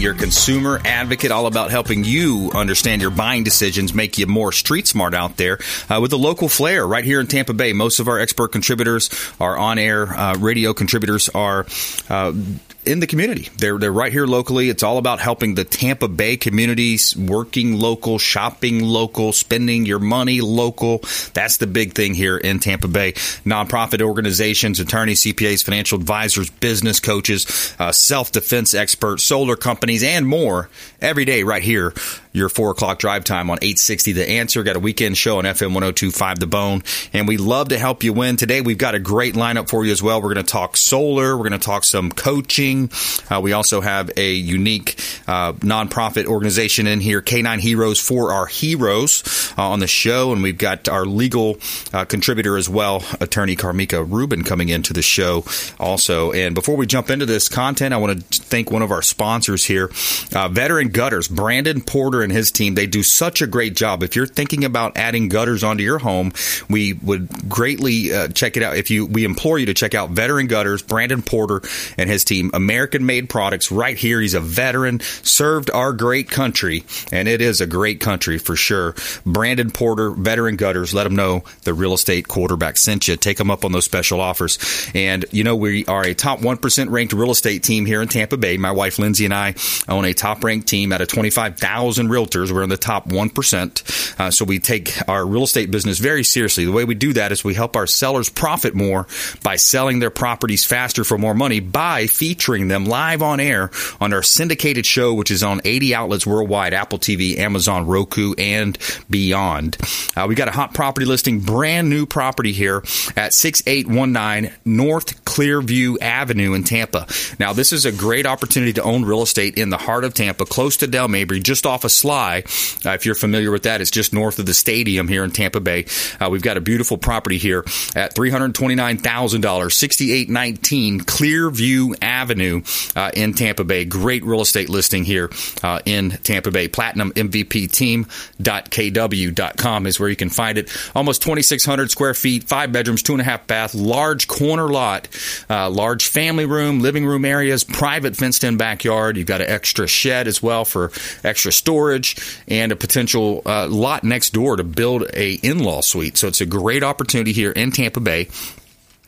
your consumer advocate, all about helping you understand your buying decisions, make you more street smart out there uh, with the local flair right here in Tampa Bay. Most of our expert contributors, are on air uh, radio contributors are. In the community. They're they're right here locally. It's all about helping the Tampa Bay communities, working local, shopping local, spending your money local. That's the big thing here in Tampa Bay. Nonprofit organizations, attorneys, CPAs, financial advisors, business coaches, uh, self defense experts, solar companies, and more every day right here your four o'clock drive time on 860 The Answer. Got a weekend show on FM 1025 The Bone, and we love to help you win. Today, we've got a great lineup for you as well. We're going to talk solar, we're going to talk some coaching. Uh, we also have a unique uh, nonprofit organization in here, K9 Heroes for Our Heroes, uh, on the show, and we've got our legal uh, contributor as well, attorney Karmika Rubin, coming into the show also. And before we jump into this content, I want to thank one of our sponsors here, uh, Veteran Gutters, Brandon Porter and his team, they do such a great job. If you're thinking about adding gutters onto your home, we would greatly uh, check it out. If you, we implore you to check out Veteran Gutters, Brandon Porter and his team, American made products right here. He's a veteran, served our great country, and it is a great country for sure. Brandon Porter, Veteran Gutters, let them know the real estate quarterback sent you. Take them up on those special offers. And, you know, we are a top 1% ranked real estate team here in Tampa Bay. My wife Lindsay and I own a top ranked team out of 25,000 realtors. We're in the top 1%. Uh, so we take our real estate business very seriously. The way we do that is we help our sellers profit more by selling their properties faster for more money by featuring them live on air on our syndicated show, which is on 80 outlets worldwide Apple TV, Amazon, Roku, and beyond. Uh, we got a hot property listing, brand new property here at 6819 North Clearview Avenue in Tampa. Now, this is a great opportunity to own real estate in the heart of Tampa, close to Dale Mabry, just off of Sligh. Uh, if you're familiar with that, it's just north of the stadium here in Tampa Bay. Uh, we've got a beautiful property here at $329,000, 6819 Clearview Avenue uh, in Tampa Bay. Great real estate listing here uh, in Tampa Bay. Platinum MVP team.kw.com is where you can find it. Almost 2,600 square feet, five bedrooms, two and a half bath, large corner lot, uh, large family room, living room areas, private fenced in backyard. You've got an extra shed as well for extra storage and a potential uh, lot next door to build a in-law suite. So it's a great opportunity here in Tampa Bay.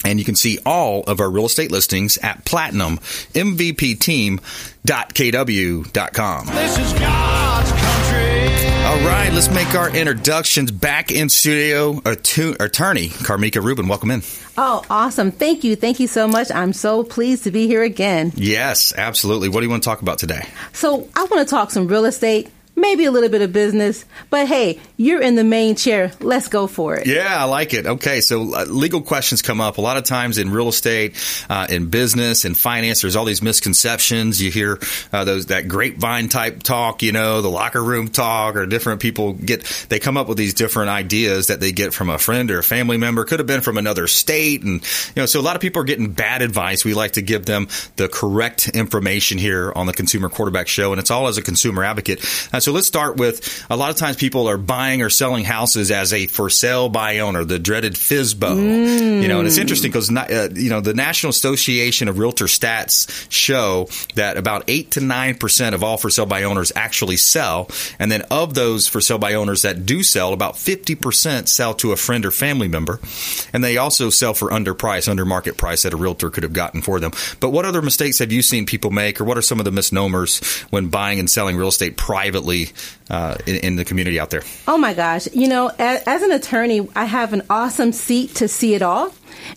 And you can see all of our real estate listings at platinummvpteam.kw.com. This is God's country. All right, let's make our introductions. Back in studio, attorney Karmika Rubin. Welcome in. Oh, awesome. Thank you. Thank you so much. I'm so pleased to be here again. Yes, absolutely. What do you want to talk about today? So, I want to talk some real estate maybe a little bit of business, but hey, you're in the main chair. Let's go for it. Yeah, I like it. Okay, so uh, legal questions come up a lot of times in real estate, uh, in business, in finance. There's all these misconceptions. You hear uh, those that grapevine type talk, you know, the locker room talk, or different people get they come up with these different ideas that they get from a friend or a family member. Could have been from another state, and you know, so a lot of people are getting bad advice. We like to give them the correct information here on the Consumer Quarterback Show, and it's all as a consumer advocate. Uh, so let's start with a lot of times people are buying or selling houses as a for sale by owner, the dreaded FSBO. Mm. You know, and it's interesting because uh, you know the National Association of Realtor Stats show that about eight to nine percent of all for sale by owners actually sell, and then of those for sale by owners that do sell, about fifty percent sell to a friend or family member, and they also sell for under price, under market price that a realtor could have gotten for them. But what other mistakes have you seen people make, or what are some of the misnomers when buying and selling real estate privately? Uh, in, in, the community out there? Oh my gosh. You know, as, as, an attorney, I have an awesome seat to see it all.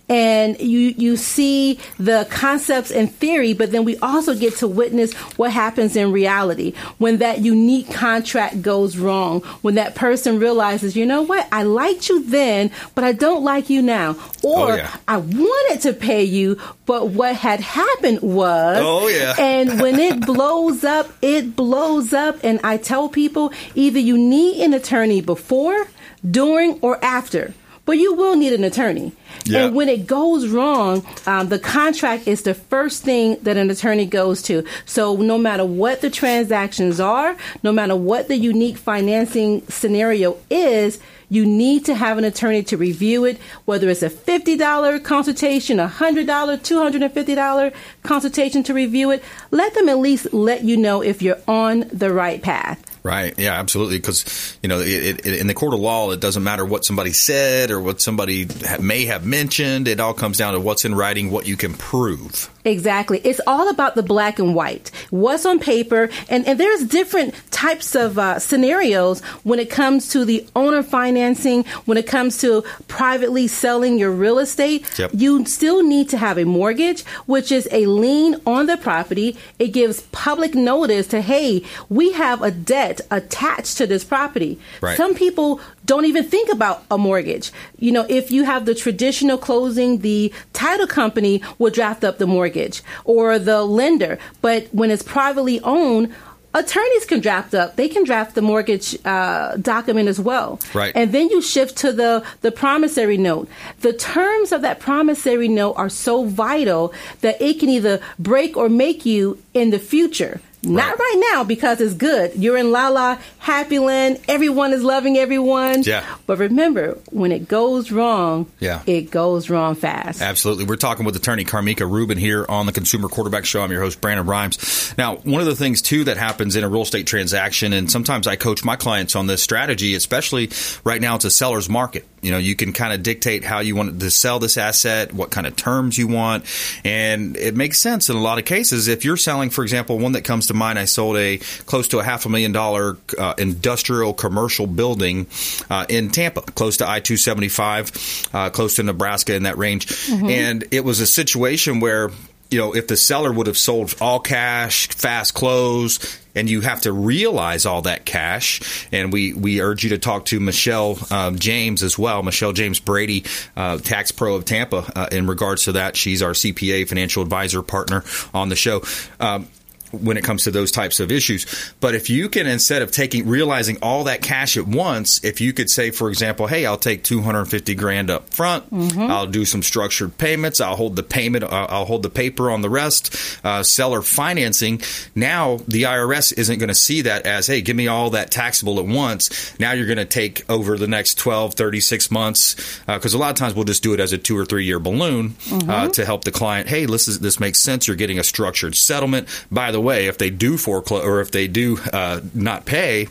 And you you see the concepts in theory, but then we also get to witness what happens in reality when that unique contract goes wrong, when that person realizes, you know what, I liked you then, but I don't like you now, oh, or Oh, yeah. I wanted to pay you, but what had happened was, Oh, yeah. and when it blows up, it blows up, and I tell people either you need an attorney before, during, or after. But you will need an attorney. Yeah. And when it goes wrong, um, the contract is the first thing that an attorney goes to. So no matter what the transactions are, no matter what the unique financing scenario is, you need to have an attorney to review it, whether it's a $50 consultation, a $100, $250 consultation to review it. Let them at least let you know if you're on the right path. Right. Yeah, absolutely. Because, you know, it, it, in the court of law, it doesn't matter what somebody said or what somebody may have mentioned. It all comes down to what's in writing, what you can prove. Exactly. It's all about the black and white. What's on paper, and, and there's different types of uh, scenarios when it comes to the owner financing, when it comes to privately selling your real estate. Yep. You still need to have a mortgage, which is a lien on the property. It gives public notice to, hey, we have a debt attached to this property. Right. Some people don't even think about a mortgage. You know, if you have the traditional closing, the title company will draft up the mortgage or the lender. But when it's privately owned, attorneys can draft up. They can draft the mortgage uh, document as well. Right. And then you shift to the the promissory note. The terms of that promissory note are so vital that it can either break or make you in the future. Not Right. right now because it's good. You're in La La, happy land. Everyone is loving everyone. Yeah. But remember, when it goes wrong, Yeah. it goes wrong fast. Absolutely. We're talking with attorney Karmika Rubin here on the Consumer Quarterback Show. I'm your host, Brandon Rhymes. Now, one of the things, too, that happens in a real estate transaction, and sometimes I coach my clients on this strategy, especially right now, it's a seller's market. You know, you can kind of dictate how you want to sell this asset, what kind of terms you want, and it makes sense in a lot of cases. If you're selling, for example, one that comes to mind, I sold a close to a half a million dollar uh, industrial commercial building uh, in Tampa, close to I 275, uh, close to Nebraska in that range. And it was a situation where, you know, if the seller would have sold all cash, fast close, and you have to realize all that cash. And we, we urge you to talk to Michelle um, James as well, Michelle James Brady, uh, tax pro of Tampa, uh, in regards to that. She's our CPA financial advisor partner on the show. Um, when it comes to those types of issues. But if you can, instead of taking, realizing all that cash at once, if you could say, for example, hey, I'll take 250 grand up front, I'll do some structured payments, I'll hold the payment, uh, I'll hold the paper on the rest, uh, seller financing. Now the IRS isn't going to see that as, hey, give me all that taxable at once. Now you're going to take over the next 12, 36 months, because a lot of times we'll just do it as a two or three year balloon uh, to help the client. Hey, this is this makes sense. You're getting a structured settlement. By the way, if they do foreclose or if they do uh, not pay.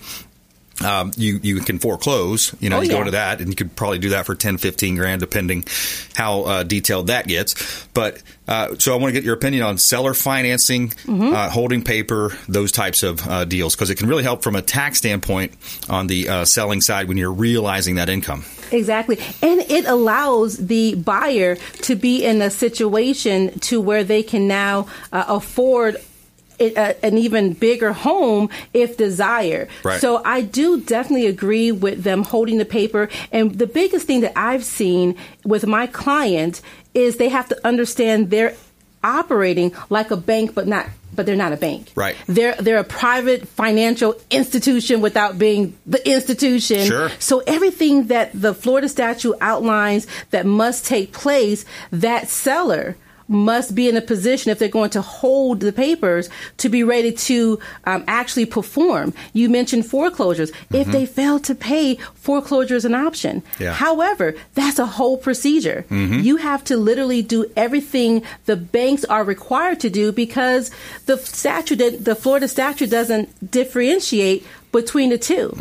Um, you you can foreclose, you know, Oh, you go yeah. into that, and you could probably do that for 10, 15 grand, depending how uh, detailed that gets. But uh, so I want to get your opinion on seller financing, Mm-hmm. uh, holding paper, those types of uh, deals, because it can really help from a tax standpoint on the uh, selling side when you're realizing that income. Exactly. And it allows the buyer to be in a situation to where they can now uh, afford it, uh, an even bigger home if desired. Right. So I do definitely agree with them holding the paper. And the biggest thing that I've seen with my client is they have to understand they're operating like a bank, but not. But they're not a bank. Right. They're they're a private financial institution without being the institution. Sure. So everything that the Florida statute outlines that must take place, that seller must be in a position if they're going to hold the papers to be ready to um, actually perform. You mentioned foreclosures. If they fail to pay, foreclosure is an option. Yeah. However, that's a whole procedure. You have to literally do everything the banks are required to do because the statute, the Florida statute doesn't differentiate between the two.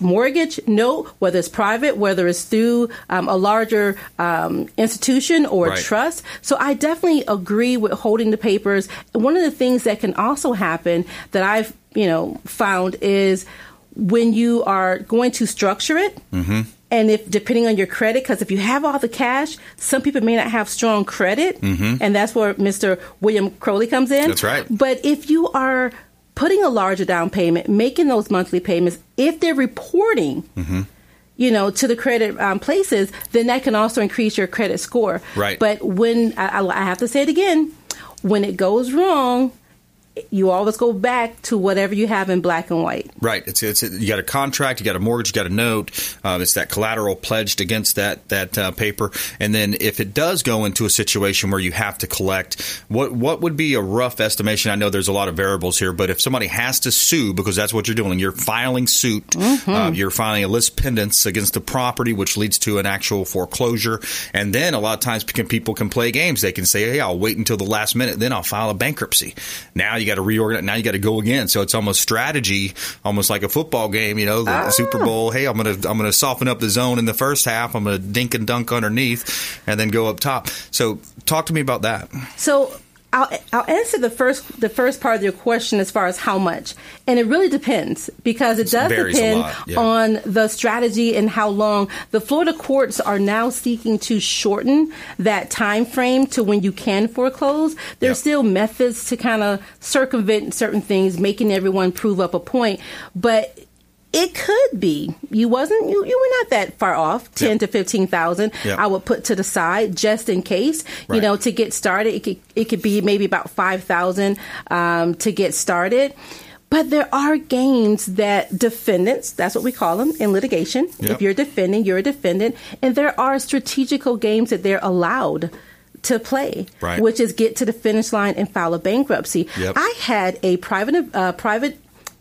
Mortgage, note whether it's private, whether it's through um, a larger um, institution or Right. trust. So I definitely agree with holding the papers. One of the things that can also happen that I've you know found is when you are going to structure it. And And if depending on your credit, because if you have all the cash, some people may not have strong credit, and that's where Mr. William Crowley comes in. Mm-hmm. That's right. But if you are putting a larger down payment, making those monthly payments, if they're reporting, Mm-hmm. you know, to the credit um, places, then that can also increase your credit score. Right. But when I I have to say it again, when it goes wrong, you always go back to whatever you have in black and white. Right. It's it's you got a contract, you got a mortgage, you got a note. Um, it's that collateral pledged against that that uh, paper. And then if it does go into a situation where you have to collect, what what would be a rough estimation? I know there's a lot of variables here, but if somebody has to sue because that's what you're doing, you're filing suit, uh, you're filing a lis pendens against the property, which leads to an actual foreclosure. And then a lot of times people can play games. They can say, "Hey, I'll wait until the last minute, then I'll file a bankruptcy." Now you got to reorganize. Now you got to go again. So it's almost strategy, almost like a football game. You know, the oh. Super Bowl. Hey, I'm gonna I'm gonna soften up the zone in the first half. I'm gonna dink and dunk underneath, and then go up top. So talk to me about that. So I'll, I'll answer the first the first part of your question as far as how much, and it really depends because it does a depend lot, yeah. on the strategy and how long. The Florida courts are now seeking to shorten that time frame to when you can foreclose. There's Yep. still methods to kind of circumvent certain things, making everyone prove up a point, but. It could be you wasn't you, you were not that far off ten Yep. to fifteen thousand. Yep. I would put to the side just in case you know to get started. It could it could be maybe about five thousand um, to get started. But there are games that defendants, that's what we call them in litigation. Yep. If you're defending, you're a defendant. And there are strategical games that they're allowed to play, Right. which is get to the finish line and file a bankruptcy. Yep. I had a private uh, private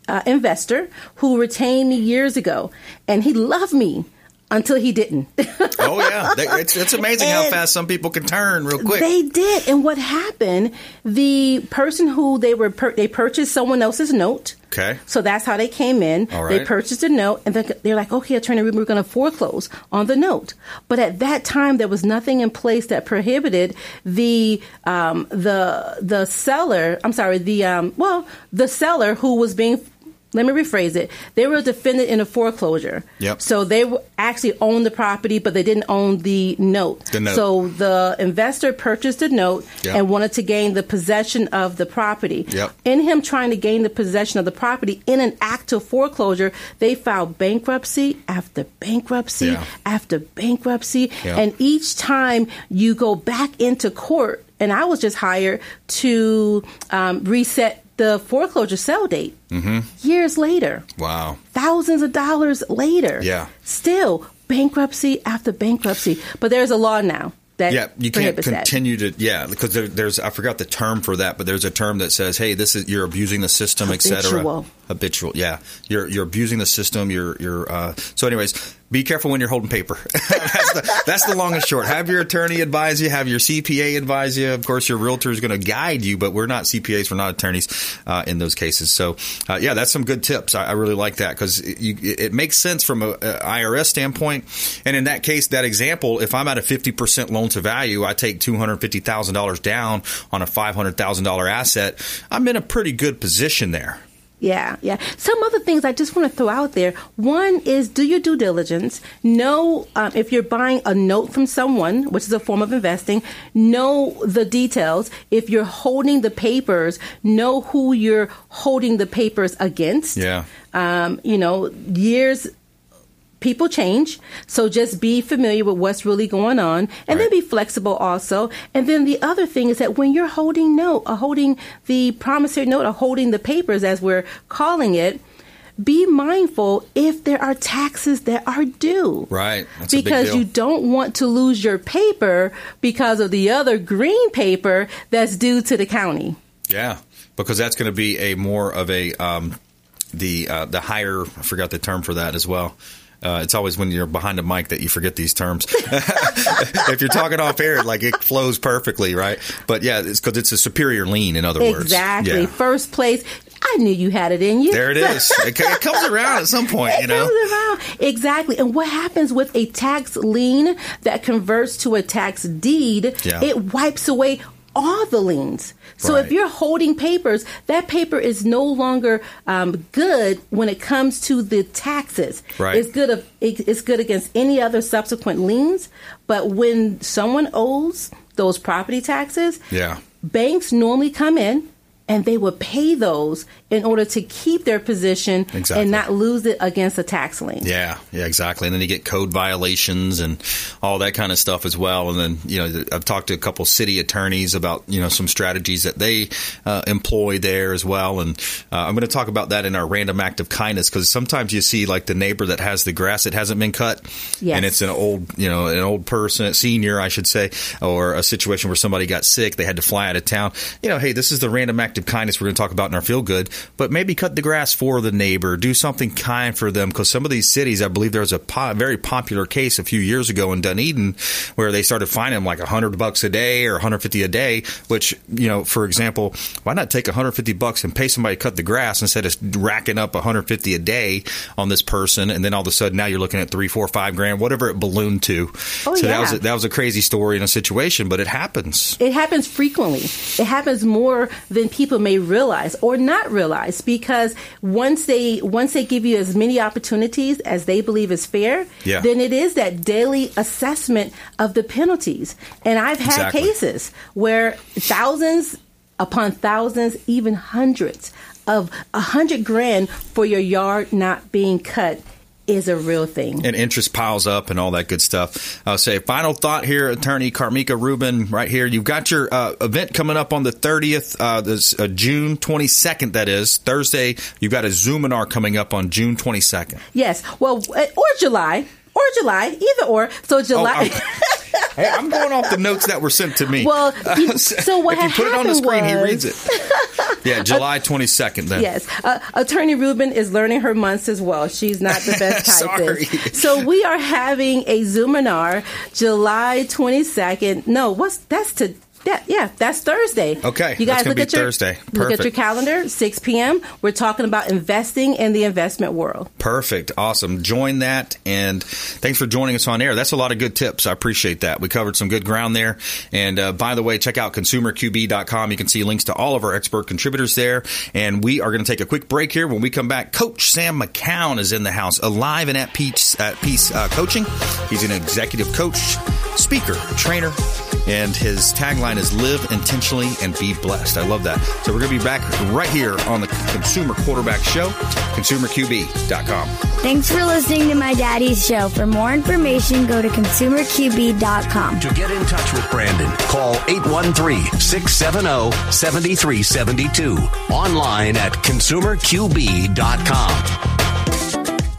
uh, investor who retained me years ago, and he loved me until he didn't. Oh yeah, That- it's it's amazing how fast some people can turn real quick. They did, and what happened? The person who they were pur- they purchased someone else's note. Okay. So that's how they came in. They purchased a note, and they're, they're like, "Okay, attorney, we're going to foreclose on the note." But at that time, there was nothing in place that prohibited the um, the the seller. I'm sorry, the um, well, the seller who was being. Let me rephrase it. They were a defendant in a foreclosure. Yep. So they actually owned the property, but they didn't own the note. The note. So the investor purchased a note Yep. and wanted to gain the possession of the property. Yep. In him trying to gain the possession of the property in an act of foreclosure, they filed bankruptcy after bankruptcy Yeah. after bankruptcy. Yeah. And each time you go back into court, and I was just hired to um, reset the foreclosure sell date Mm-hmm. years later Wow. thousands of dollars later. Yeah. Still bankruptcy after bankruptcy. But there's a law now that Yeah, you can't prohibits that. continue to yeah because there, there's I forgot the term for that, but there's a term that says, hey, this is you're abusing the system, etc. Habitual. Yeah, you're you're abusing the system. You're you're uh, so anyways. Be careful when you're holding paper. that's, the, that's the long and short. Have your attorney advise you. Have your CPA advise you. Of course, your realtor is going to guide you, but we're not CPAs. We're not attorneys uh, in those cases. So, uh, yeah, that's some good tips. I, I really like that because it, it makes sense from a, a IRS standpoint. And in that case, that example, if I'm at a 50% loan to value, I take $250,000 down on a $500,000 asset. I'm in a pretty good position there. Yeah, yeah. Some other things I just want to throw out there. One is do your due diligence. Know um, if you're buying a note from someone, which is a form of investing, know the details. If you're holding the papers, know who you're holding the papers against. Yeah. Um, you know, years people change. So just be familiar with what's really going on and then be flexible also. And then the other thing is that when you're holding note, or holding the promissory note, or holding the papers as we're calling it, be mindful if there are taxes that are due. Right. That's because you don't want to lose your paper because of the other green paper that's due to the county. Yeah, because that's going to be a more of a um, the uh, the higher. I forgot the term for that as well. Uh, it's always when you're behind a mic that you forget these terms. if you're talking off air, like it flows perfectly, right? But yeah, it's because it's a superior lien. In other words, Exactly. Yeah. First place. I knew you had it in you. There it is. It, it comes around at some point, you know. comes around. Exactly. And what happens with a tax lien that converts to a tax deed, Yeah. it wipes away all the liens. So Right. if you're holding papers, that paper is no longer um, good when it comes to the taxes. Right. It's good. Of, it- it's good against any other subsequent liens. But when someone owes those property taxes, Yeah. banks normally come in and they would pay those in order to keep their position Exactly. and not lose it against a tax lien. Yeah, yeah, exactly. And then you get code violations and all that kind of stuff as well. And then, you know, I've talked to a couple city attorneys about, you know, some strategies that they uh, employ there as well. And uh, I'm going to talk about that in our random act of kindness because sometimes you see like the neighbor that has the grass that hasn't been cut. Yes. And it's an old, you know, an old person, senior, I should say, or a situation where somebody got sick, they had to fly out of town. You know, hey, this is the random act of kindness we're going to talk about in our feel good, but maybe cut the grass for the neighbor, do something kind for them because some of these cities, I believe there was a po- very popular case a few years ago in Dunedin where they started fining them like 100 bucks a day or 150 a day, which, you know, for example, why not take 150 bucks and pay somebody to cut the grass instead of racking up 150 a day on this person and then all of a sudden now you're looking at three, four, five grand, whatever it ballooned to. Oh, so that yeah. was a, that was a crazy story in a situation, but it happens. It happens frequently. It happens more than people may realize or not realize because once they once they give you as many opportunities as they believe is fair, Yeah. then it is that daily assessment of the penalties. And I've had Exactly. cases where thousands upon thousands, even hundreds of a hundred grand for your yard not being cut is a real thing. and interest piles up and all that good stuff. I'll say final thought here, attorney Karmika Rubin, right here. You've got your uh, event coming up on the 30th, uh, this, uh, June 22nd, that is Thursday. You've got a Zoominar coming up on June 22nd. Yes. Well, uh, or July. Or July, either or. So July. Oh, Hey, I'm going off the notes that were sent to me. Well, you- so what if you put it on the screen, he reads it. Yeah, July 22nd. Then Yes, uh, Attorney Rubin is learning her months as well. She's not the best typist. so we are having a Zoominar July 22nd. No, what's that's to that? Yeah, that's Thursday. Okay, you guys look be at your Thursday. Look at your calendar. 6 p.m. We're talking about investing in the investment world. Perfect. Awesome. Join that. And thanks for joining us on air. That's a lot of good tips. I appreciate that. We covered some good ground there. And uh, by the way, check out consumerqb.com. You can see links to all of our expert contributors there. And we are going to take a quick break here. When we come back, Coach Sam McKeown is in the house, alive and at peace, at peace uh, coaching. He's an executive coach, speaker, trainer. And his tagline is live intentionally and be blessed. I love that. So we're going to be back right here on the Consumer Quarterback Show, consumerqb.com. Thanks for listening to my daddy's show. For more information, go to consumerqb.com. To get in touch with Brandon, call 813-670-7372. Online at consumerqb.com.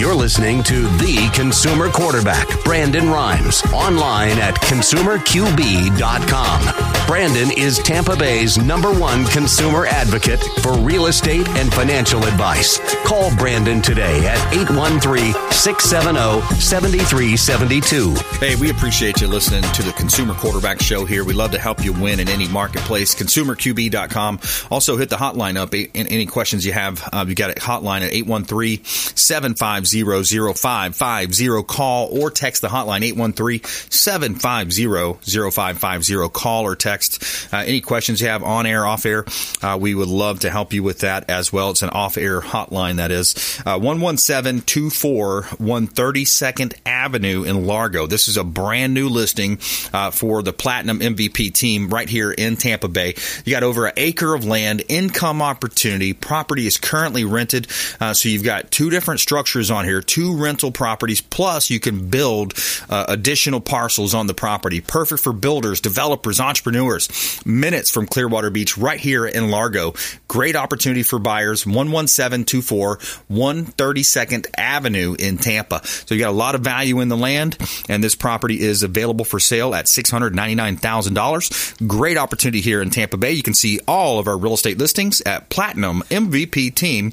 You're listening to The Consumer Quarterback, Brandon Rhymes, online at consumerqb.com. Brandon is Tampa Bay's number one consumer advocate for real estate and financial advice. Call Brandon today at 813 670 7372. Hey, we appreciate you listening to the Consumer Quarterback Show here. We love to help you win in any marketplace. ConsumerQB.com. Also, hit the hotline up. Any questions you have, uh, you got a hotline at 813 750 750-550-0550. Call or text the hotline 813-750-0550. Call or text uh, any questions you have on air, off air. Uh, we would love to help you with that as well. It's an off air hotline that is uh, 117-24 132nd Avenue in Largo. This is a brand new listing uh, for the Platinum MVP team right here in Tampa Bay. You got over an acre of land, income opportunity. Property is currently rented. Uh, so you've got two different structures on here, two rental properties, plus you can build uh, additional parcels on the property. Perfect for builders, developers, entrepreneurs. Minutes from Clearwater Beach right here in Largo. Great opportunity for buyers. 11724 132nd Avenue in Tampa. So you got a lot of value in the land, and this property is available for sale at $699,000. Great opportunity here in Tampa Bay. You can see all of our real estate listings at Platinum MVP somewhere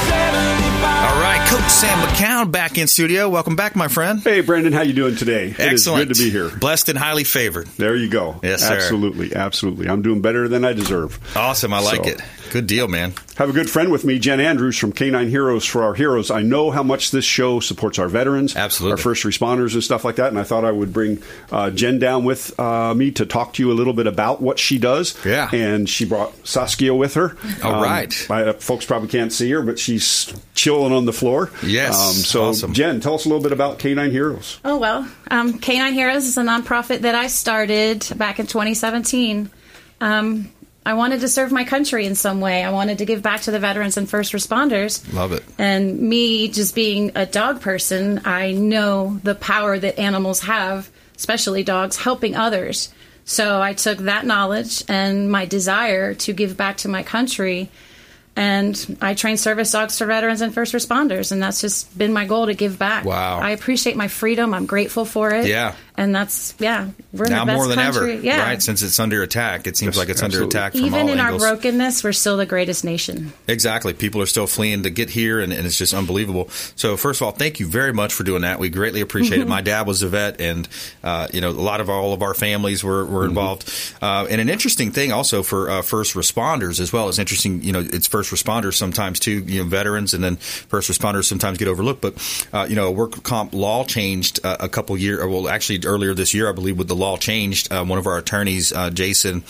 75. All right, Coach Sam McKeown back in studio. Welcome back, my friend. Hey, Brandon, how you doing today? It is Excellent. good to be here. Blessed and highly favored. There you go. Yes, sir. Absolutely, absolutely. I'm doing better than I deserve. Awesome. I like So- it. Good deal, man. Have a good friend with me, Jen Andrews from Canine Heroes for Our Heroes. I know how much this show supports our veterans, Absolutely. our first responders, and stuff like that. And I thought I would bring uh, Jen down with uh, me to talk to you a little bit about what she does. Yeah. And she brought Saskia with her. All right. I, uh, folks probably can't see her, but she's chilling on the floor. Yes. Um, so, Awesome. Jen, tell us a little bit about Canine Heroes. Oh, well. Um, Canine Heroes is a nonprofit that I started back in 2017. Um, I wanted to serve my country in some way. I wanted to give back to the veterans and first responders. Love it. And me, just being a dog person, I know the power that animals have, especially dogs, helping others. So I took that knowledge and my desire to give back to my country. And I train service dogs for veterans and first responders, and that's just been my goal to give back. Wow. I appreciate my freedom. I'm grateful for it. Yeah. and that's yeah, we're in now the best more than country. ever, Yeah, right? Since it's under attack, it seems Yes, like it's under attack from even all in angles. our brokenness, we're still the greatest nation. Exactly. People are still fleeing to get here, and, and it's just unbelievable. So, first of all, thank you very much for doing that. We greatly appreciate it. My dad was a vet, and uh, you know, a lot of all of our families were, were involved. Uh, and an interesting thing also for uh, first responders as well. It's interesting. You know, it's first responders sometimes too. You know, veterans and then first responders sometimes get overlooked. But uh, you know, work comp law changed uh, a couple year. Well, actually, earlier this year, I believe, with the law changed, uh, one of our attorneys, uh, Jason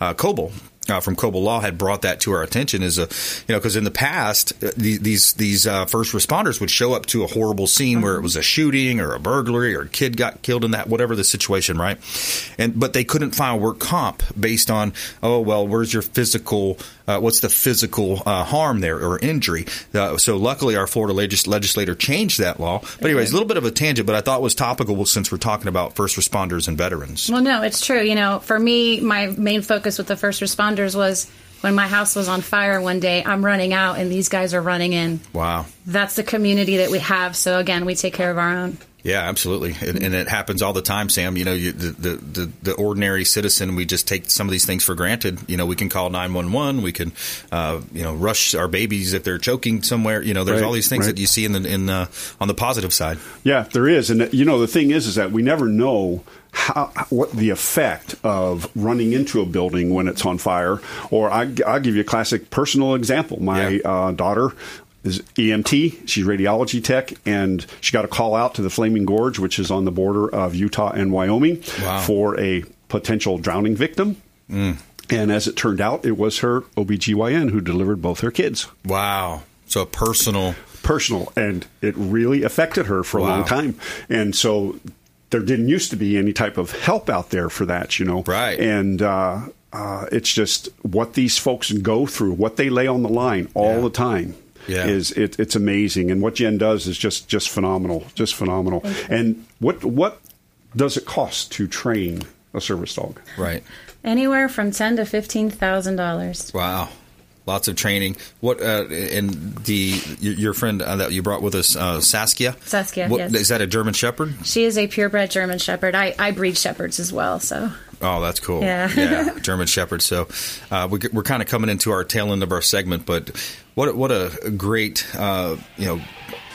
uh, Coble uh, from Coble Law had brought that to our attention is a, you know, because in the past uh, the, these these uh, first responders would show up to a horrible scene where it was a shooting or a burglary or a kid got killed in that whatever the situation, right? And but they couldn't file work comp based on oh well, where's your physical, uh, what's the physical uh, harm there or injury? Uh, so luckily our Florida legis- legislator changed that law. But anyways, a little bit of a tangent, but I thought it was topical since we're talking about first responders and veterans. Well, no, it's true. You know, for me, my main focus with the first responders was when my house was on fire one day, I'm running out and these guys are running in. Wow. That's the community that we have. So again, we take care of our own. Yeah, absolutely, and, and it happens all the time, Sam. You know, you, the, the the the ordinary citizen, we just take some of these things for granted. You know, we can call nine one one, we can, uh, you know, rush our babies if they're choking somewhere. You know, there's Right, all these things right. that you see in the in the, on the positive side. Yeah, there is, and you know the thing is, is that we never know how what the effect of running into a building when it's on fire. Or I, I'll give you a classic personal example. My Yeah. uh, daughter is EMT. She's radiology tech, and she got a call out to the Flaming Gorge, which is on the border of Utah and Wyoming, Wow. for a potential drowning victim. And as it turned out, it was her OBGYN who delivered both her kids Wow. So a personal. personal, and it really affected her for a Wow. long time. And so there didn't used to be any type of help out there for that, you know. Right. And uh, uh, it's just what these folks go through, what they lay on the line all Yeah. the time. Yeah. Is it, it's amazing, and what Jen does is just just phenomenal, just phenomenal. And what what does it cost to train a service dog? Right. Anywhere from ten to fifteen thousand dollars. Wow. Lots of training. What uh, and the your, friend uh, that you brought with us, uh, Saskia. Saskia, What, yes. Is that a German Shepherd? She is a purebred German Shepherd. I, I breed shepherds as well, so Oh, that's cool. Yeah. yeah, German Shepherd. So uh, we, we're kind of coming into our tail end of our segment, but what what a great uh, you know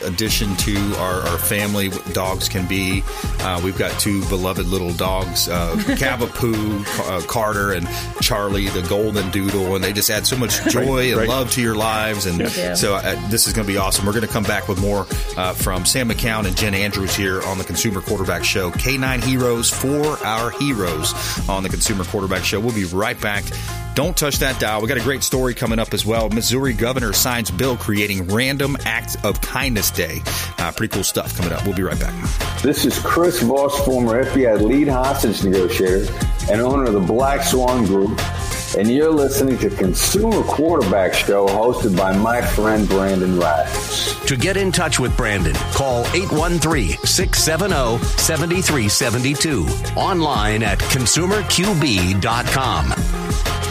addition to our, our family dogs can be. Uh, we've got two beloved little dogs, uh, Cavapoo, uh, Carter, and Charlie, the golden doodle, and they just add so much joy and right. love to your lives. And do. so uh, this is going to be awesome. We're going to come back with more uh, from Sam McKeown and Jen Andrews here on the Consumer Quarterback Show. K9 Heroes for our heroes on the Consumer Quarterback Show. We'll be right back. Don't touch that dial. We got a great story coming up as well. Missouri governor signs bill creating Random Acts of Kindness Day. Uh, pretty cool stuff coming up. We'll be right back. This is Chris Voss, former FBI lead hostage negotiator and owner of the Black Swan Group, and you're listening to Consumer Quarterback Show hosted by my friend Brandon Rhymes. To get in touch with Brandon, call 813 670 7372. Online at consumerqb.com.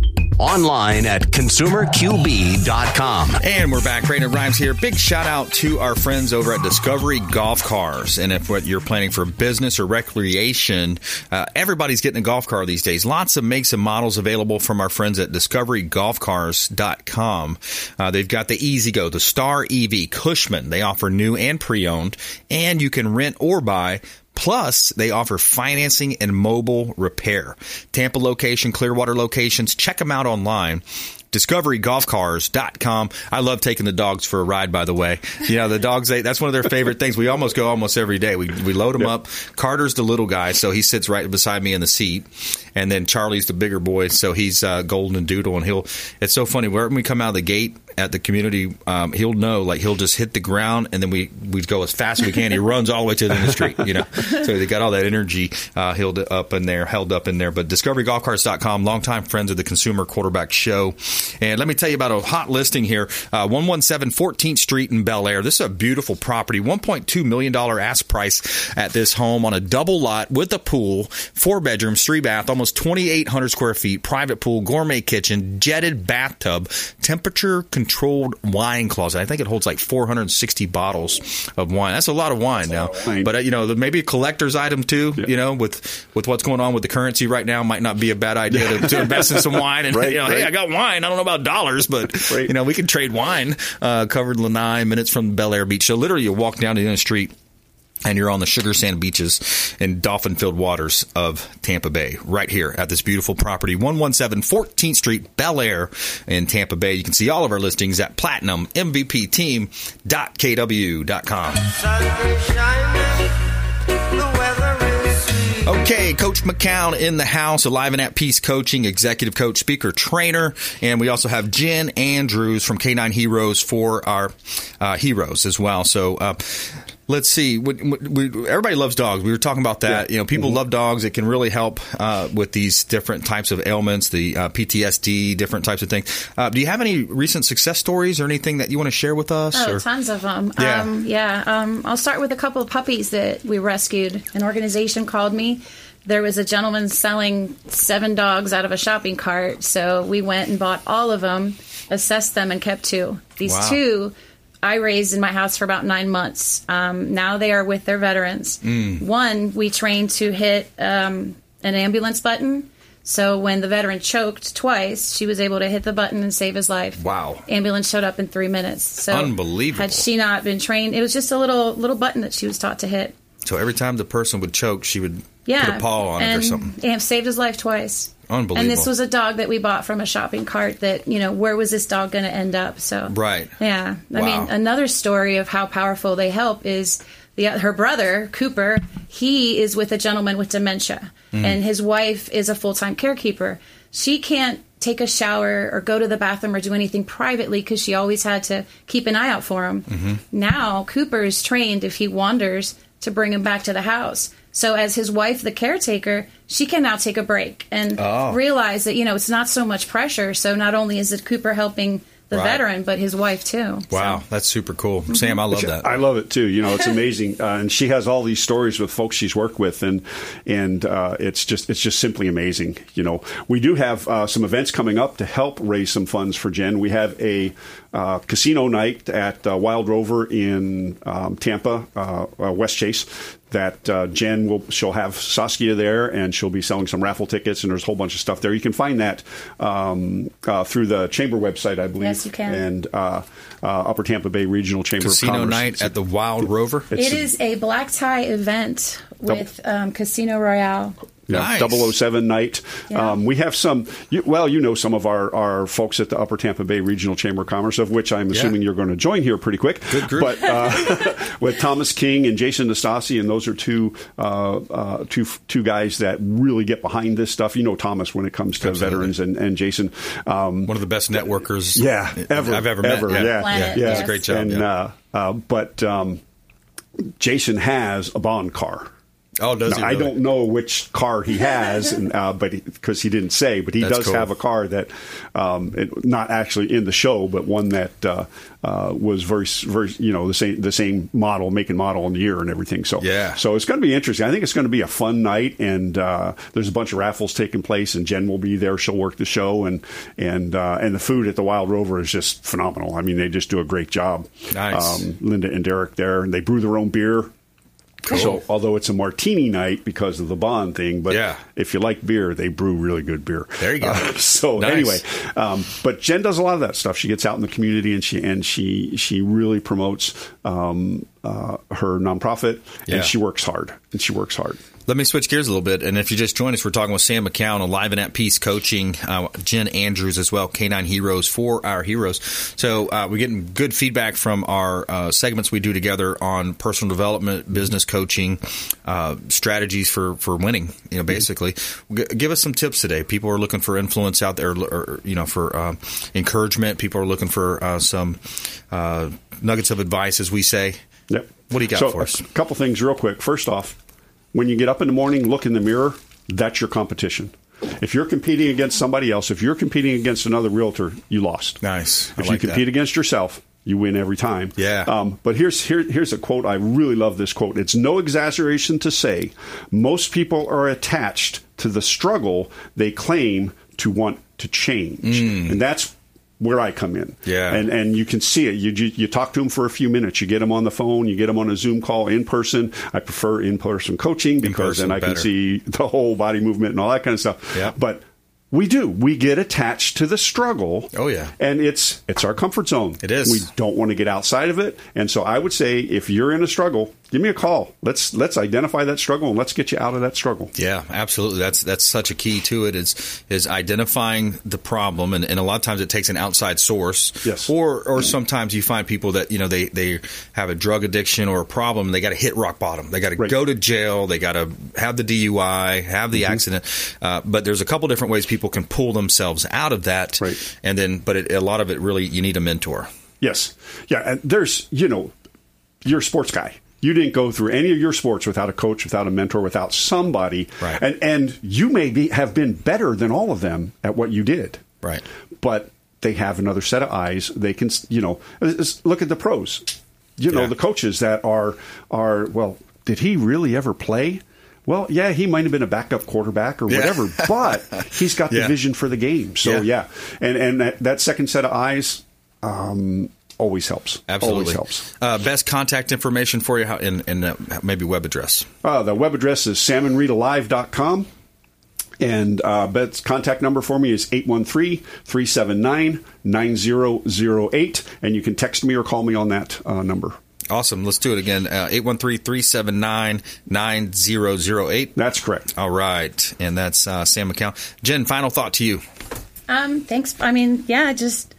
Online at consumerqb.com. And we're back. Brandon Rhymes here. Big shout out to our friends over at Discovery Golf Cars. And if what you're planning for business or recreation, uh, everybody's getting a golf car these days. Lots of makes and models available from our friends at discoverygolfcars.com. Uh, they've got the E-Z-GO, the Star EV, Cushman. They offer new and pre-owned, and you can rent or buy Plus, they offer financing and mobile repair. Tampa location, Clearwater locations. Check them out online. DiscoveryGolfCars.com. I love taking the dogs for a ride, by the way. You know, the dogs, they, that's one of their favorite things. We almost go almost every day. We, we load them up. Carter's the little guy, so he sits right beside me in the seat. And then Charlie's the bigger boy, so he's uh, golden doodle. And he'll, it's so funny. When we come out of the gate at the community, um, he'll know, like, he'll just hit the ground and then we, we go as fast as we can. He runs all the way to the the street, you know. So they got all that energy uh, held up in there, held up in there. But DiscoveryGolfCars.com, longtime friends of the Consumer Quarterback Show. And let me tell you about a hot listing here uh, 117 14th Street in Belleair. This is a beautiful property. $1.2 million ask price at this home on a double lot with a pool, four bedrooms, three bath, almost 2,800 square feet, private pool, gourmet kitchen, jetted bathtub, temperature controlled wine closet. I think it holds like 460 bottles of wine. That's a lot of wine now. But, uh, you know, maybe a collector's item too, you know, with, with what's going on with the currency right now, might not be a bad idea to, to invest in some wine. And, Right, you know, hey. I got wine. I don't know about dollars, but, Right. you know, we can trade wine, uh, covered Lanai, minutes from Belleair Beach. So literally you walk down to the end of the street and you're on the sugar sand beaches and dolphin filled waters of Tampa Bay, right here at this beautiful property, 117 14th Street, Belleair in Tampa Bay. You can see all of our listings at platinummvpteam.kw.com. Okay, Coach McKeown in the house, alive and at peace coaching, executive coach, speaker, trainer, and we also have Jen Andrews from K9 Heroes for our uh, heroes as well. So, uh, Let's see. We, we, everybody loves dogs. We were talking about that. You know, people love dogs. It can really help uh, with these different types of ailments, the uh, PTSD, different types of things. Uh, do you have any recent success stories or anything that you want to share with us? Oh, or? tons of them. Yeah. Um, yeah. Um, I'll start with a couple of puppies that we rescued. An organization called me. There was a gentleman selling seven dogs out of a shopping cart, so we went and bought all of them, assessed them, and kept two. These Wow. two I raised in my house for about nine months. Um, now they are with their veterans. Mm. One we trained to hit um, an ambulance button. So when the veteran choked twice, she was able to hit the button and save his life. Wow. Ambulance showed up in three minutes. So Unbelievable. Had she not been trained, it was just a little little button that she was taught to hit. So every time the person would choke, she would Yeah, put a paw on it or something. And saved his life twice. Unbelievable. And this was a dog that we bought from a shopping cart. That you know, where was this dog going to end up? So Right. Yeah, I Wow. mean, another story of how powerful they help is the her brother Cooper. He is with a gentleman with dementia, Mm. and his wife is a full time carekeeper. She can't take a shower or go to the bathroom or do anything privately because she always had to keep an eye out for him. Mm-hmm. Now Cooper is trained if he wanders to bring him back to the house. So as his wife, the caretaker, she can now take a break and Oh. realize that you know it's not so much pressure. So not only is it Cooper helping the Right. veteran, but his wife too. Wow, that's super cool, Sam. I love that. I love it too. You know, it's amazing, uh, and she has all these stories with folks she's worked with, and and uh, it's just it's just simply amazing. You know, we do have uh, some events coming up to help raise some funds for Jen. We have a uh, casino night at uh, Wild Rover in um, Tampa, uh, uh, Westchase. That uh, Jen will she'll have Saskia there, and she'll be selling some raffle tickets, and there's a whole bunch of stuff there. You can find that um, uh, through the chamber website, I believe. Yes, you can. And uh, uh, Upper Tampa Bay Regional Chamber Casino of Commerce. night at the Wild Rover. It's It is a black tie event with um, Casino Royale. Yeah, Nice. 007 night. Yeah. Um, we have some, you, well, you know some of our, our folks at the Upper Tampa Bay Regional Chamber of Commerce, of which I'm assuming you're going to join here pretty quick. Good group. But uh, with Thomas King and Jason Nastasi, and those are two, uh, uh, two, two guys that really get behind this stuff. You know Thomas when it comes to Absolutely. veterans and, and Jason. Um, One of the best networkers. yeah, ever I've ever, ever, met. Yeah, Planet, yeah, yes. It's a great job. And yeah. uh, uh, but um, Jason has a Bond car. Oh, does Now, he? I don't know which car he has, and, uh, but because he, didn't say, but he That's does cool. have a car that, um, it, not actually in the show, but one that uh, uh, was very, very, you know, the same, the same model, make and model, and year, and everything. So, Yeah. so it's going to be interesting. I think it's going to be a fun night, and uh, there's a bunch of raffles taking place, and Jen will be there. She'll work the show, and and uh, and the food at the Wild Rover is just phenomenal. I mean, they just do a great job. Nice. Um, Linda and Derek there, and they brew their own beer. Cool. So, although it's a martini night because of the bond thing, but Yeah. if you like beer, they brew really good beer. There you go. Uh, so Nice. anyway, um, but Jen does a lot of that stuff. She gets out in the community and she and she she really promotes um, uh, her nonprofit Yeah. and she works hard and she works hard. Let me switch gears a little bit. And if you just joined us, we're talking with Sam McKeown, Alive and at Peace Coaching, uh, Jen Andrews as well, Canine Heroes for our heroes. So uh, we're getting good feedback from our uh, segments we do together on personal development, business coaching, uh, strategies for, for winning, you know, basically. G- give us some tips today. People are looking for influence out there, or, you know, for uh, encouragement. People are looking for uh, some uh, nuggets of advice, as we say. Yep. What do you got so for us? A couple things real quick. First off, when you get up in the morning, look in the mirror. That's your competition. If you're competing against somebody else, if you're competing against another realtor, you lost. Nice. I If like you compete that. against yourself, you win every time. Yeah. Um, but here's here, here's a quote. I really love this quote. It's no exaggeration to say most people are attached to the struggle they claim to want to change, and that's where I come in. Yeah. And and you can see it. You, you you talk to them for a few minutes. You get them on the phone. You get them on a Zoom call in person. I prefer in person coaching because person, then I can see the whole body movement and all that kind of stuff. Yeah. But we do. We get attached to the struggle. Oh, yeah. And it's it's our comfort zone. It is. We don't want to get outside of it. And so I would say if you're in a struggle, give me a call. Let's let's identify that struggle and let's get you out of that struggle. Yeah, absolutely. That's that's such a key to it is is identifying the problem, and, and a lot of times it takes an outside source. Yes. Or or sometimes you find people that you know they they have a drug addiction or a problem. And they got to hit rock bottom. They got to Right. go to jail. They got to have the DUI, have the Mm-hmm. accident. Uh, but there's a couple different ways people can pull themselves out of that. Right. And then, but it, a lot of it really you need a mentor. Yes. Yeah. And there's, you know, you're a sports guy. You didn't go through any of your sports without a coach, without a mentor, without somebody. Right. And and you may be have been better than all of them at what you did. Right. But they have another set of eyes. They can, you know, look at the pros. You know, Yeah. the coaches that are are well. Did he really ever play? Well, yeah, he might have been a backup quarterback or Yeah. whatever, but he's got the Yeah. vision for the game. So Yeah. yeah, and and that, that second set of eyes um, always helps. Absolutely always helps. Uh, best contact information for you, how- and, and uh, maybe web address. Uh, the web address is salmonreadalive.com. And uh, Beth's contact number for me is 813-379-9008. And you can text me or call me on that uh, number. Awesome. Let's do it again. Uh, 813-379-9008. That's correct. All right. And that's uh, Sam McKeown. Jen, final thought to you. Um, thanks. I mean, yeah, just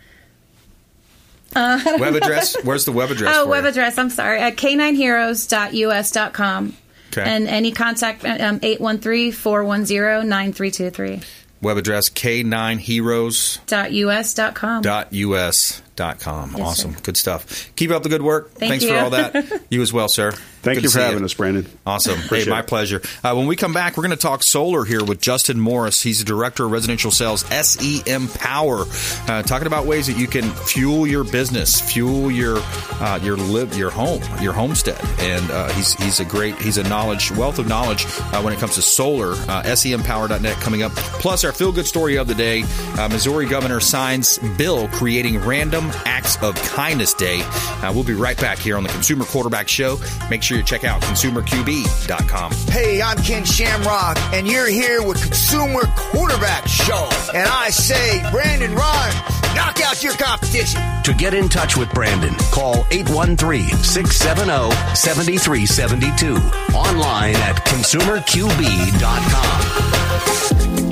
Web address? Where's the web address? oh, web you? address. I'm sorry, at k9heroes.us.com. Okay. And any contact, um, 813-410-9323. Web address K9heroes.us. Dot us.com. Dot US. Com. awesome. Good stuff. Keep up the good work. Thank Thanks for all that. You as well, sir. Thank Good you for having us, Brandon. Awesome. Hey, my pleasure. Uh, when we come back, we're going to talk solar here with Justin Morris. He's the director of residential sales, SEM Power, uh, talking about ways that you can fuel your business, fuel your uh, your live your home, your homestead. And uh, he's he's a great he's a knowledge wealth of knowledge uh, when it comes to solar. Uh, SEMPower.net coming up. Plus, our feel good story of the day: uh, Missouri governor signs bill creating Random Acts of Kindness Day. Uh, we'll be right back here on the Consumer Quarterback Show. Make sure you check out consumerqb.com. Hey, I'm Ken Shamrock, and you're here with Consumer Quarterback Show. And I say, Brandon Rhymes, knock out your competition. To get in touch with Brandon, call 813-670-7372. Online at consumerqb.com.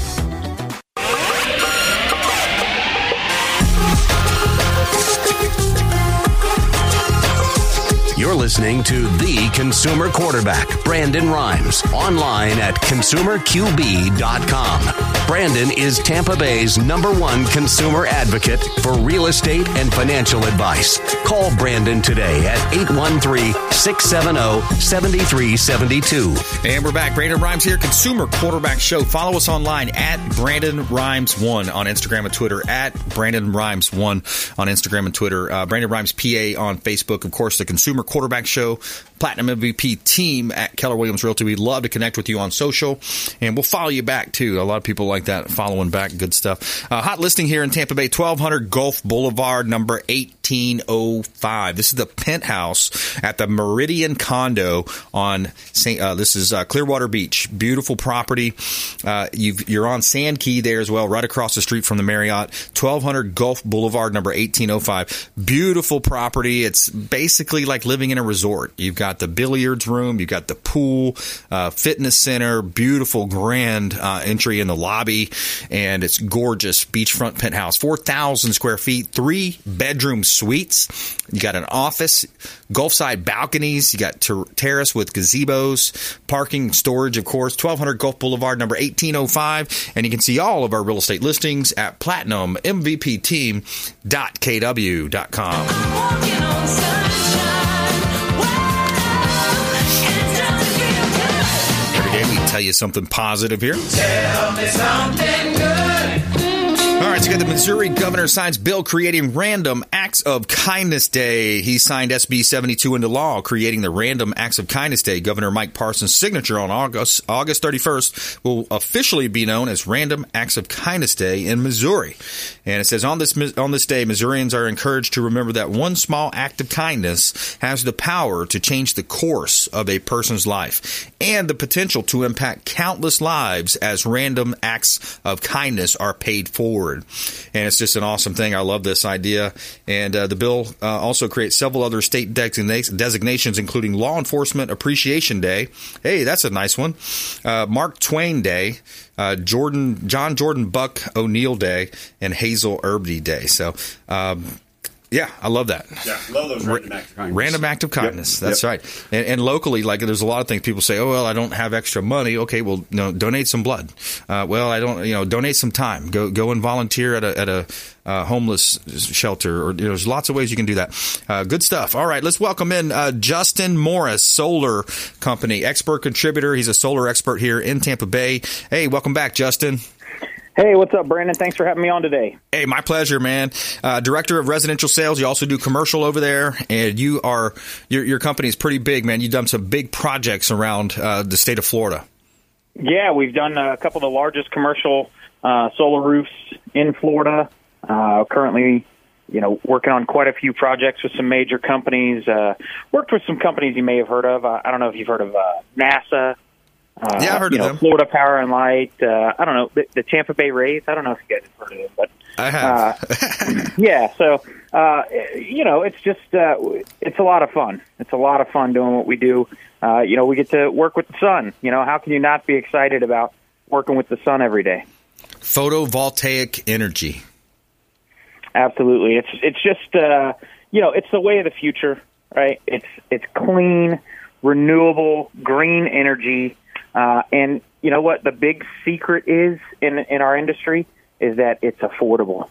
You're listening to The Consumer Quarterback, Brandon Rhymes, online at consumerqb.com. Brandon is Tampa Bay's number one consumer advocate for real estate and financial advice. Call Brandon today at 813 670 7372. And we're back. Brandon Rhymes here, Consumer Quarterback Show. Follow us online at Brandon Rhymes1 on Instagram and Twitter, at Brandon Rhymes1 on Instagram and Twitter, uh, Brandon Rhymes PA on Facebook. Of course, the Consumer Quarterback Show, Platinum MVP team at Keller Williams Realty. We'd love to connect with you on social, and we'll follow you back too. A lot of people like that, following back. Good stuff. Uh, hot listing here in Tampa Bay, 1200 Gulf Boulevard, number 1805. This is the penthouse at the Meridian Condo on St. Uh, this is uh, Clearwater Beach. Beautiful property. Uh, you've, you're on Sand Key there as well, right across the street from the Marriott. 1200 Gulf Boulevard, number 1805. Beautiful property. It's basically like living in a resort. You've got the billiards room, you've got the pool, uh, fitness center, beautiful grand uh, entry in the lobby, and it's gorgeous beachfront penthouse, 4,000 square feet, three bedroom suites. You got an office, Gulfside balconies, you got ter- terrace with gazebos, parking, storage, of course, 1200 Gulf Boulevard, number 1805, and you can see all of our real estate listings at platinummvpteam.kw.com. tell you something positive here. Tell me something good. So the Missouri governor signs bill creating Random Acts of Kindness Day. He signed SB 72 into law, creating the Random Acts of Kindness Day. Governor Mike Parson's signature on August August 31st will officially be known as Random Acts of Kindness Day in Missouri. And it says on this on this day, Missourians are encouraged to remember that one small act of kindness has the power to change the course of a person's life and the potential to impact countless lives as random acts of kindness are paid forward. And it's just an awesome thing. I love this idea. And uh, the bill uh, also creates several other state designa- designations, including Law Enforcement Appreciation Day. Hey, that's a nice one. Uh, Mark Twain Day. Uh, Jordan, John Jordan Buck O'Neil Day, and Hazel Erby Day. So, um, yeah, I love that. Yeah, love those random acts of kindness. Random act of kindness. Yep, That's yep. right. And, and locally, like there's a lot of things people say, oh well, I don't have extra money. Okay, well, no, donate some blood. Uh, well, I don't, you know, donate some time. Go go and volunteer at a at a uh, homeless shelter. Or you know, there's lots of ways you can do that. Uh, good stuff. All right, let's welcome in uh, Justin Morris, Solar Company expert contributor. He's a solar expert here in Tampa Bay. Hey, welcome back, Justin. Hey, what's up, Brandon? Thanks for having me on today. Hey, my pleasure, man. Uh, Director of Residential Sales. You also do commercial over there, and you are your your company is pretty big, man. You've done some big projects around uh, the state of Florida. Yeah, we've done a couple of the largest commercial uh, solar roofs in Florida. Uh, currently, you know, working on quite a few projects with some major companies. Uh, worked with some companies you may have heard of. I don't know if you've heard of uh, NASA. Uh, Yeah, I heard you of know, them. Florida Power and Light. Uh, I don't know the, the Tampa Bay Rays. I don't know if you guys have heard of them, but I have. yeah. So uh, you know, it's just uh, it's a lot of fun. It's a lot of fun doing what we do. Uh, you know, we get to work with the sun. You know, how can you not be excited about working with the sun every day? Photovoltaic energy. Absolutely. It's it's just uh, you know it's the way of the future, right? It's it's clean, renewable, green energy, uh, and you know what the big secret is in in our industry is that it's affordable.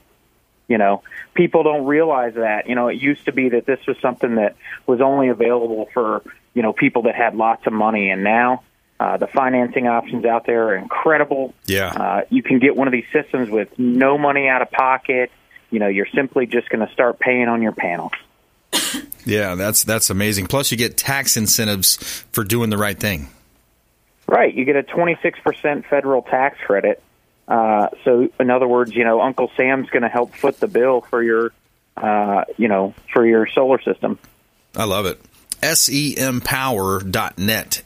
You know, people don't realize that. You know, it used to be that this was something that was only available for you know people that had lots of money, and now. Uh, the financing options out there are incredible. Yeah. Uh, you can get one of these systems with no money out of pocket. You know, you're simply just going to start paying on your panels. Yeah, that's that's amazing. Plus, you get tax incentives for doing the right thing. Right. You get a 26% federal tax credit. Uh, so, in other words, you know, Uncle Sam's going to help foot the bill for your, uh, you know, for your solar system. I love it. Sempower.net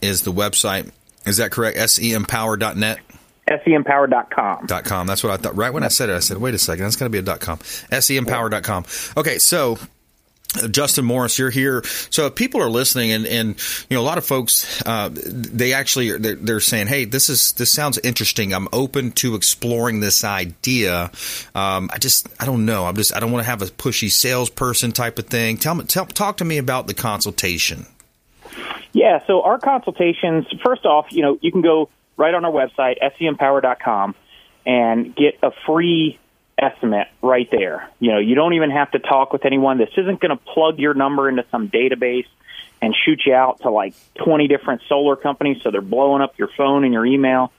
is the website. Is that correct? Sempower.net? sempower.com. Dot com. That's what I thought. Right when I said it, I said, wait a second, that's going to be a dot com. Sempower.com. Okay, so Justin Morris, you're here. So if people are listening, and, and you know, a lot of folks, uh, they actually they're, they're saying, "Hey, this is this sounds interesting. I'm open to exploring this idea. Um, I just, I don't know. I'm just, I don't want to have a pushy salesperson type of thing. Tell me, tell, talk to me about the consultation. Yeah, so our consultations, first off, you know, you can go right on our website, sempower.com, and get a free estimate right there. You know, you don't even have to talk with anyone. This isn't going to plug your number into some database and shoot you out to like 20 different solar companies so they're blowing up your phone and your email.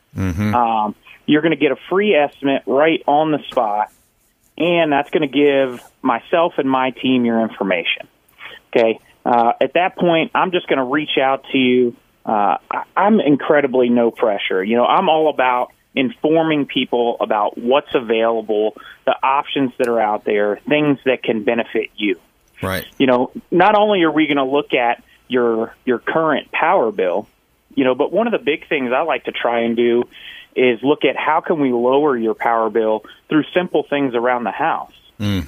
Um, you're going to get a free estimate right on the spot, and that's going to give myself and my team your information. Okay. Uh, at that point, I'm just going to reach out to you. Uh, I'm incredibly no pressure. You know, I'm all about informing people about what's available, the options that are out there, things that can benefit you. Right. You know, not only are we going to look at your your current power bill, you know, but one of the big things I like to try and do is look at how can we lower your power bill through simple things around the house.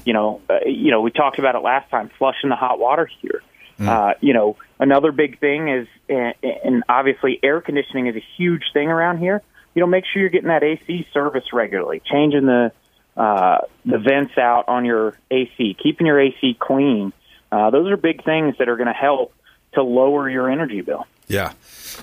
You know, uh, you know, we talked about it last time, flushing the hot water here. Uh, you know, another big thing is, and, and obviously air conditioning is a huge thing around here. You know, make sure you're getting that AC service regularly, changing the uh, the vents out on your AC, keeping your AC clean. Uh, those are big things that are going to help to lower your energy bill. Yeah,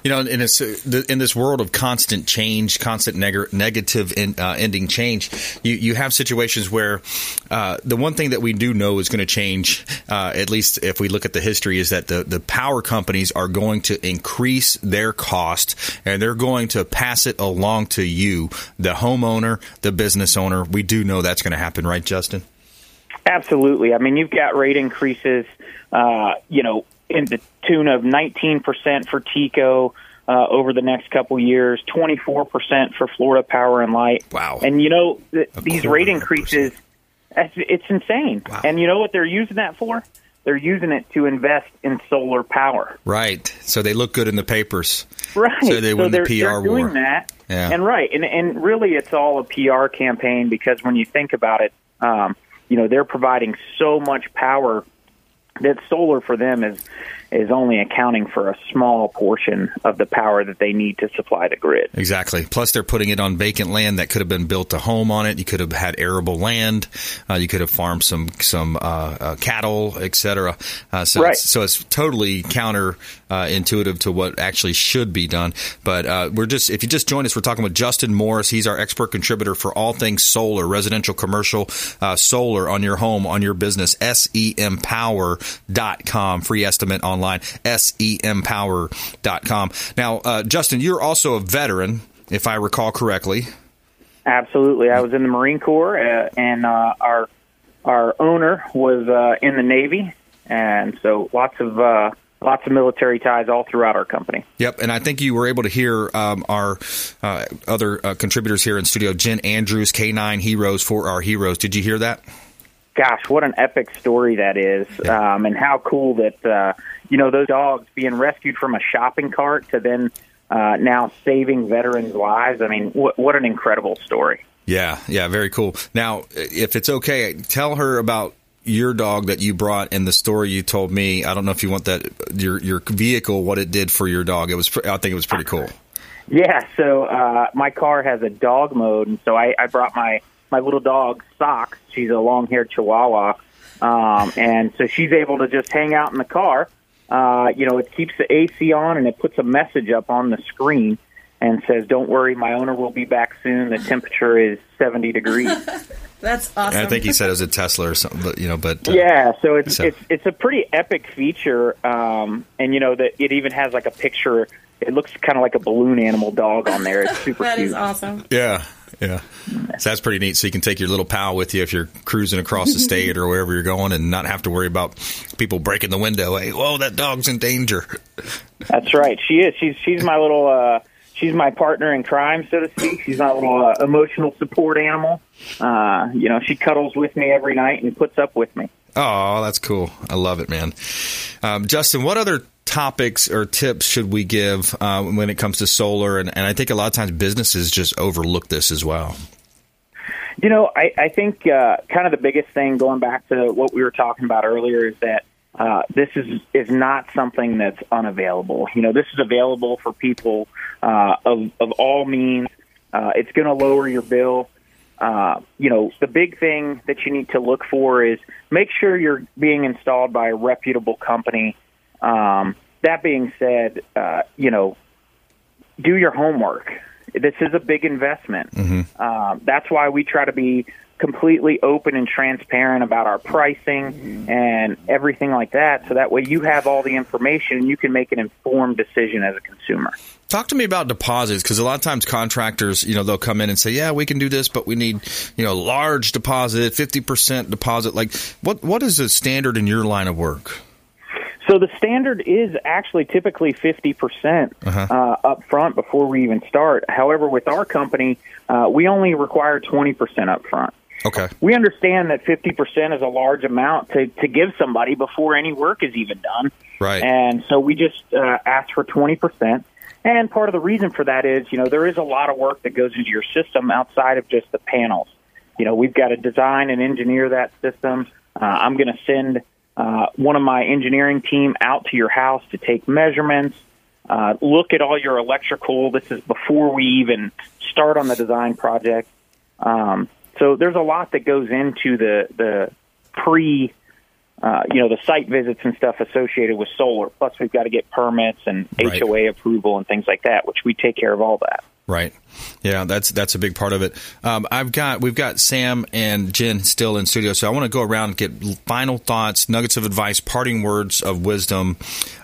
you know, in this in this world of constant change, constant neg- negative in, uh, ending change, you you have situations where uh, the one thing that we do know is going to change, uh, at least if we look at the history, is that the the power companies are going to increase their cost and they're going to pass it along to you, the homeowner, the business owner. We do know that's going to happen, right, Justin? Absolutely. I mean, you've got rate increases, uh, you know, in the tune of 19% for TECO uh, over the next couple years, 24% for Florida Power and Light. Wow. And, you know, th- these rate increases, it's, insane. And you know what they're using that for? They're using it to invest in solar power. Right. So they look good in the papers. Right. So they win they're, the PR they're doing war. that. Yeah. And right. And and really it's all a PR campaign because when you think about it, um, you know, they're providing so much power that solar for them is is only accounting for a small portion of the power that they need to supply the grid. Exactly. Plus, they're putting it on vacant land that could have been built a home on it. You could have had arable land. Uh, you could have farmed some some uh, uh, cattle, etc. Uh, so, Right. it's, so it's totally counter uh, intuitive to what actually should be done. But uh, we're just if you just join us, we're talking with Justin Morris. He's our expert contributor for all things solar, residential, commercial, uh, solar on your home, on your business. sempower.com. Free estimate online. sempower.com. Now, uh, Justin, you're also a veteran, if I recall correctly. absolutely. I was in the Marine Corps, uh, and uh, our our owner was uh, in the Navy, and so lots of uh, lots of military ties all throughout our company. Yep, and I think you were able to hear um, our uh, other uh, contributors here in studio, Jen Andrews, K9 Heroes for Our Heroes. Did you hear that? Gosh, what an epic story that is, um, and how cool that uh, you know those dogs being rescued from a shopping cart to then uh, now saving veterans' lives. I mean, what, what an incredible story. Yeah, yeah, very cool. Now, if it's okay, tell her about your dog that you brought and the story you told me. I don't know if you want that your your vehicle, what it did for your dog. It was, I think it was pretty cool. Yeah, so uh, my car has a dog mode, and so I, I brought my my little dog Socks. She's a long haired Chihuahua, um, and so she's able to just hang out in the car. Uh, you know, it keeps the AC on, and it puts a message up on the screen and says, "Don't worry, my owner will be back soon. The temperature is 70 degrees." That's awesome. I think he said it was a Tesla or something, but you know, but uh, yeah, so it's so- it's it's a pretty epic feature, um, and you know that it even has like a picture. It looks kind of like a balloon animal dog on there. It's super That cute. is awesome. Yeah, yeah. So that's pretty neat. So you can take your little pal with you if you're cruising across the state or wherever you're going, and not have to worry about people breaking the window. Hey, whoa, that dog's in danger. That's right. She is. She's she's my little. Uh, she's my partner in crime, so to speak. She's my little uh, emotional support animal. Uh, you know, she cuddles with me every night and puts up with me. Oh, that's cool. I love it, man. Um, Justin, what other topics or tips should we give uh, when it comes to solar? And, and I think a lot of times businesses just overlook this as well. You know, I, I think uh, kind of the biggest thing, going back to what we were talking about earlier, is that uh, this is is not something that's unavailable. You know, this is available for people uh, of of all means. Uh, it's going to lower your bill. Uh, you know, the big thing that you need to look for is make sure you're being installed by a reputable company. Um, that being said, uh, you know, do your homework. This is a big investment. Um, that's why we try to be completely open and transparent about our pricing and everything like that. So that way you have all the information and you can make an informed decision as a consumer. Talk to me about deposits because a lot of times contractors, you know, they'll come in and say, "Yeah, we can do this, but we need, you know, large deposit, fifty percent deposit." Like, what what is the standard in your line of work? So the standard is actually typically 50% Uh-huh. uh, up front before we even start. However, with our company, uh, we only require 20% up front. Okay. We understand that 50% is a large amount to, to give somebody before any work is even done. Right. And so we just uh, ask for 20%. And part of the reason for that is, you know, there is a lot of work that goes into your system outside of just the panels. You know, we've got to design and engineer that system. Uh, I'm going to send uh, one of my engineering team out to your house to take measurements, uh, look at all your electrical. This is before we even start on the design project. Um, so there's a lot that goes into the the pre, uh, you know, the site visits and stuff associated with solar. Plus, we've got to get permits and Right. HOA approval and things like that, which we take care of all that. Right. Yeah, that's that's a big part of it. Um, I've got we've got Sam and Jen still in studio, so I want to go around and get final thoughts, nuggets of advice, parting words of wisdom,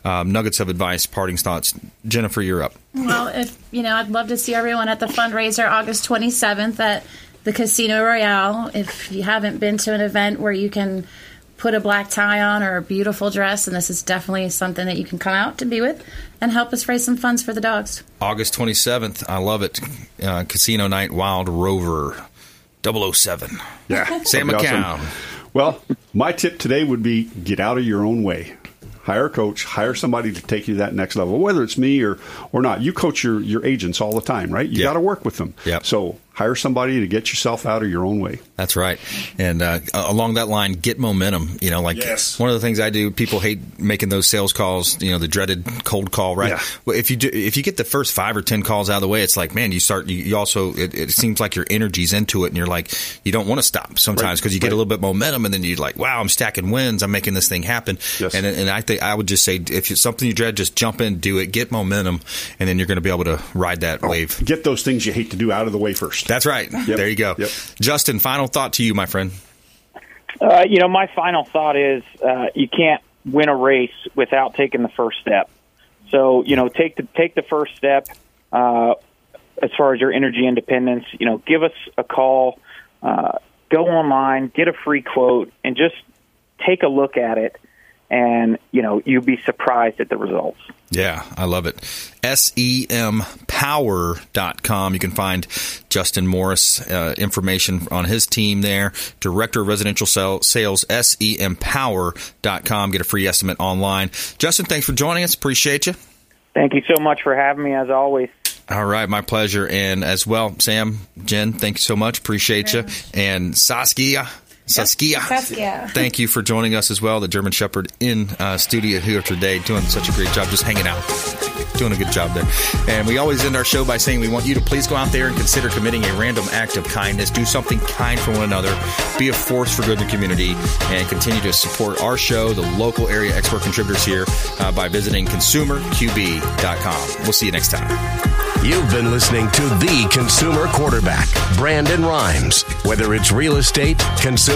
um, nuggets of advice, parting thoughts. Jennifer, you're up. Well, if you know, I'd love to see everyone at the fundraiser August 27th at the Casino Royale. If you haven't been to an event where you can put a black tie on or a beautiful dress, and this is definitely something that you can come out to be with and help us raise some funds for the dogs. August 27th. I love it. Uh, Casino Night Wild Rover 007. Yeah. Sam That'd McKeown. awesome. Well, my tip today would be get out of your own way. Hire a coach, hire somebody to take you to that next level, whether it's me or, or not. You coach your, your agents all the time, right? You Yeah. got to work with them. Yep. So hire somebody to get yourself out of your own way. That's right. And uh, along that line, get momentum. You know, like Yes. one of the things I do, people hate making those sales calls. You know, the dreaded cold call, right? Yeah. Well, if you do, if you get the first five or ten calls out of the way, it's like, man, you start. You, you also, it, it seems like your energy's into it, and you're like, you don't want to stop sometimes Right. because you get Right. a little bit momentum, and then you're like, wow, I'm stacking wins. I'm making this thing happen. Yes. And and I think I would just say, if it's something you dread, just jump in, do it, get momentum, and then you're going to be able to ride that wave. Get those things you hate to do out of the way first. That's right. There you go. Yep. Justin, final thought to you, my friend. Uh, you know, my final thought is uh, you can't win a race without taking the first step. So, you know, take the take the first step. Uh, as far as your energy independence, you know, give us a call. Uh, go online, get a free quote, and just take a look at it. And you know, you'd be surprised at the results. Yeah, I love it. SEMpower.com. You can find Justin Morris uh, information on his team there. Director of Residential Sales, SEMpower.com. Get a free estimate online. Justin, thanks for joining us. Appreciate you. Thank you so much for having me, as always. All right, my pleasure. And as well, Sam, Jen, thank you so much. Appreciate you. And Saskia. Saskia. Saskia. Thank you for joining us as well, the German Shepherd in uh, studio here today, doing such a great job, just hanging out, doing a good job there. And we always end our show by saying we want you to please go out there and consider committing a random act of kindness. Do something kind for one another. Be a force for good in the community, and continue to support our show, the local area expert contributors here, uh, by visiting consumerqb.com. We'll see you next time. You've been listening to The Consumer Quarterback, Brandon Rhymes. Whether it's real estate,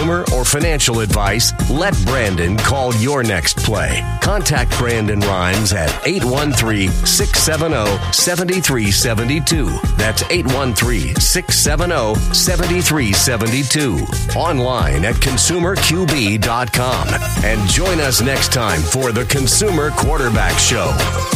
consumer, or financial advice, let Brandon call your next play. Contact Brandon Rhymes at 813 670 7372. That's 813 670 7372. Online at consumerqb.com. And join us next time for The Consumer Quarterback Show.